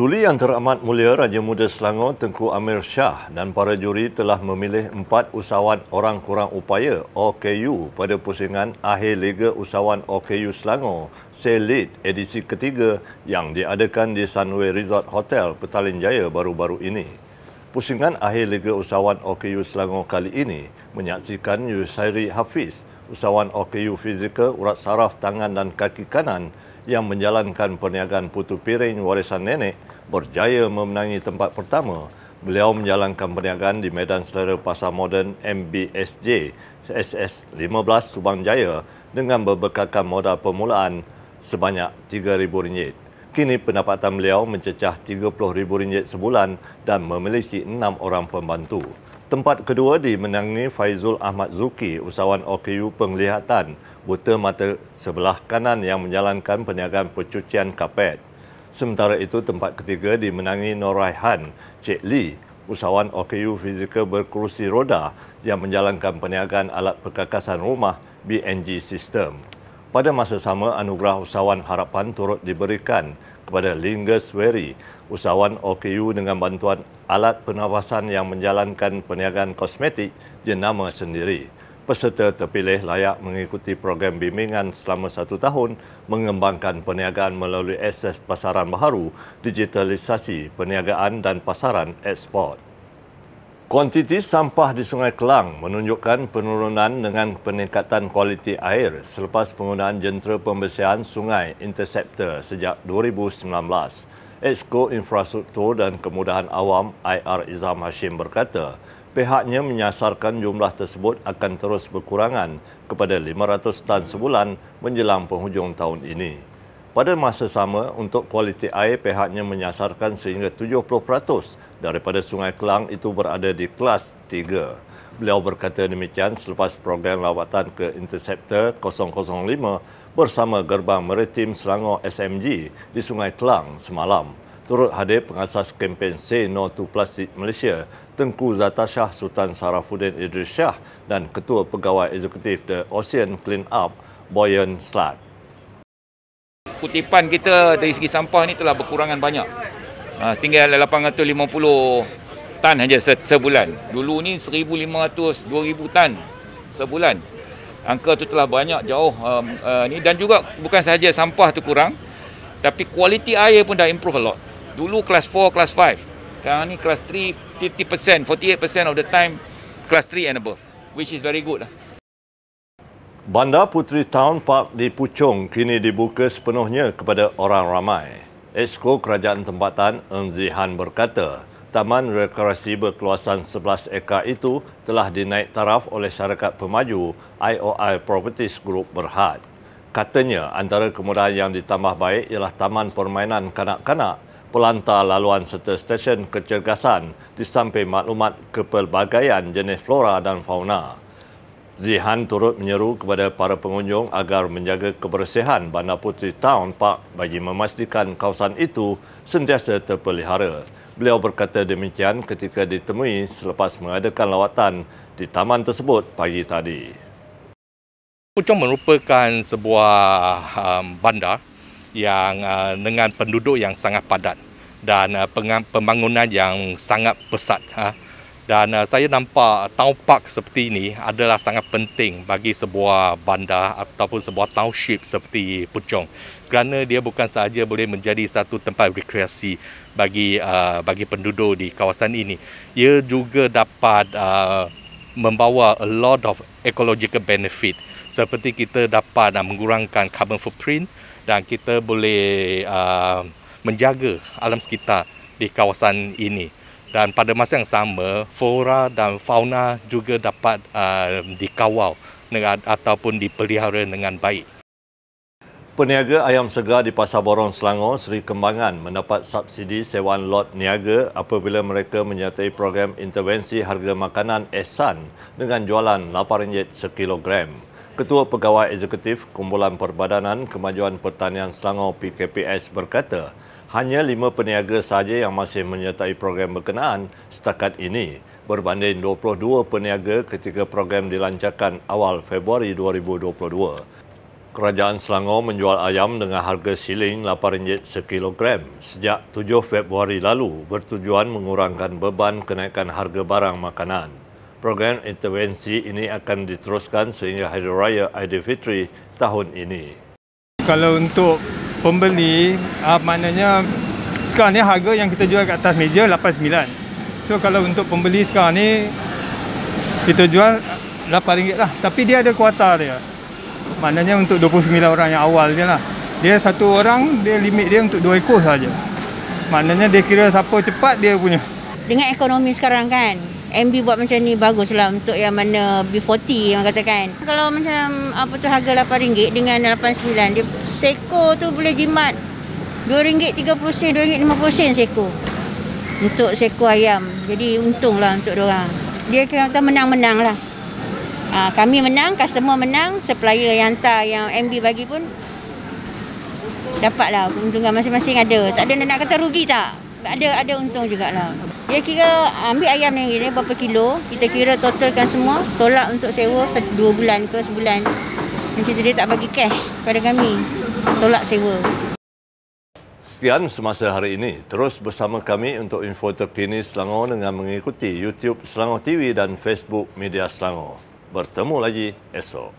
Duli yang teramat mulia Raja Muda Selangor Tengku Amir Shah dan para juri telah memilih empat usahawan orang kurang upaya OKU pada pusingan akhir Liga Usahawan OKU Selangor Selit edisi ketiga yang diadakan di Sunway Resort Hotel Petaling Jaya baru-baru ini. Pusingan akhir Liga Usahawan OKU Selangor kali ini menyaksikan Yusairi Hafiz, usahawan OKU fizikal urat saraf tangan dan kaki kanan yang menjalankan perniagaan putu piring warisan nenek berjaya memenangi tempat pertama. Beliau menjalankan perniagaan di Medan Selera Pasar Moden MBSJ SS 15 Subang Jaya dengan berbekalkan modal permulaan sebanyak RM3,000. Kini pendapatan beliau mencecah RM30,000 sebulan dan memiliki enam orang pembantu. Tempat kedua dimenangi Faizul Ahmad Zuki, usahawan OKU penglihatan buta mata sebelah kanan yang menjalankan perniagaan pencucian kapet. Sementara itu, tempat ketiga dimenangi Noraihan Cik Lee, usahawan OKU fizikal berkerusi roda yang menjalankan perniagaan alat perkakasan rumah BNG System. Pada masa sama, anugerah usahawan harapan turut diberikan kepada Lingus Weri, usahawan OKU dengan bantuan alat pernafasan yang menjalankan perniagaan kosmetik jenama sendiri. Peserta terpilih layak mengikuti program bimbingan selama satu tahun mengembangkan perniagaan melalui akses pasaran baharu, digitalisasi perniagaan dan pasaran ekspor. Kuantiti sampah di Sungai Kelang menunjukkan penurunan dengan peningkatan kualiti air selepas penggunaan jentera pembersihan sungai Interceptor sejak 2019. Exco Infrastruktur dan Kemudahan Awam IR Izam Hashim berkata, pihaknya menyasarkan jumlah tersebut akan terus berkurangan kepada 500 tan sebulan menjelang penghujung tahun ini. Pada masa sama, untuk kualiti air pihaknya menyasarkan sehingga 70% daripada Sungai Kelang itu berada di kelas 3. Beliau berkata demikian selepas program lawatan ke Interceptor 005 bersama Gerbang Maritim Selangor SMG di Sungai Kelang semalam. Turut hadir pengasas kempen Say No to Plastic Malaysia, Tengku Zata Shah Sultan Sarafuddin Idris Shah dan Ketua Pegawai Eksekutif The Ocean Clean Up, Boyan Slat. Kutipan kita dari segi sampah ni telah berkurangan banyak. Ha, tinggal 850 tan saja sebulan. Dulu ni 1,500, 2,000 tan sebulan angka tu telah banyak jauh um, uh, ni dan juga bukan sahaja sampah tu kurang tapi kualiti air pun dah improve a lot dulu kelas 4 kelas 5 sekarang ni kelas 3 50% 48% of the time kelas 3 and above which is very good lah Bandar Puteri Town Park di Puchong kini dibuka sepenuhnya kepada orang ramai. Esko Kerajaan Tempatan Eng Zihan berkata, Taman Rekreasi berkeluasan 11 ekar itu telah dinaik taraf oleh syarikat pemaju IOI Properties Group Berhad. Katanya antara kemudahan yang ditambah baik ialah taman permainan kanak-kanak, pelantar laluan serta stesen kecergasan di samping maklumat kepelbagaian jenis flora dan fauna. Zihan turut menyeru kepada para pengunjung agar menjaga kebersihan Bandar Puteri Town Park bagi memastikan kawasan itu sentiasa terpelihara. Beliau berkata demikian ketika ditemui selepas mengadakan lawatan di taman tersebut pagi tadi. Puchong merupakan sebuah um, bandar yang uh, dengan penduduk yang sangat padat dan uh, pembangunan yang sangat pesat. Uh, dan uh, saya nampak town park seperti ini adalah sangat penting bagi sebuah bandar ataupun sebuah township seperti Puchong. Kerana dia bukan sahaja boleh menjadi satu tempat rekreasi bagi uh, bagi penduduk di kawasan ini. Ia juga dapat uh, membawa a lot of ecological benefit seperti kita dapat uh, mengurangkan carbon footprint dan kita boleh uh, menjaga alam sekitar di kawasan ini dan pada masa yang sama flora dan fauna juga dapat uh, dikawal dengan, ataupun dipelihara dengan baik. Peniaga ayam segar di Pasar Borong Selangor Seri Kembangan mendapat subsidi sewaan lot niaga apabila mereka menyertai program intervensi harga makanan Ehsan dengan jualan RM8 sekilogram. Ketua Pegawai Eksekutif Kumpulan Perbadanan Kemajuan Pertanian Selangor PKPS berkata, hanya lima peniaga sahaja yang masih menyertai program berkenaan setakat ini berbanding 22 peniaga ketika program dilancarkan awal Februari 2022. Kerajaan Selangor menjual ayam dengan harga siling RM8 sekilogram sejak 7 Februari lalu bertujuan mengurangkan beban kenaikan harga barang makanan. Program intervensi ini akan diteruskan sehingga Hari Raya Aidilfitri tahun ini. Kalau untuk pembeli, uh, maknanya sekarang ni harga yang kita jual kat atas meja RM8.9. So kalau untuk pembeli sekarang ni, kita jual RM8 lah. Tapi dia ada kuota dia. Maknanya untuk 29 orang yang awal je lah. Dia satu orang, dia limit dia untuk dua ekor saja. Maknanya dia kira siapa cepat dia punya. Dengan ekonomi sekarang kan, MB buat macam ni baguslah untuk yang mana B40 yang katakan. Kalau macam apa tu harga RM8 dengan RM8.9, dia seko tu boleh jimat RM2.30 sen, RM2.50 sen seko. Untuk seko ayam. Jadi untunglah untuk orang. Dia kata menang-menang lah. Ha, kami menang, customer menang, supplier yang hantar yang MB bagi pun dapatlah keuntungan masing-masing ada. Tak ada nak kata rugi tak? Ada ada untung jugalah. Dia kira ambil ayam yang ini berapa kilo, kita kira totalkan semua, tolak untuk sewa dua bulan ke sebulan. Macam tu dia tak bagi cash pada kami. Tolak sewa. Sekian semasa hari ini. Terus bersama kami untuk info terkini Selangor dengan mengikuti YouTube Selangor TV dan Facebook Media Selangor. Bertemu lagi esok.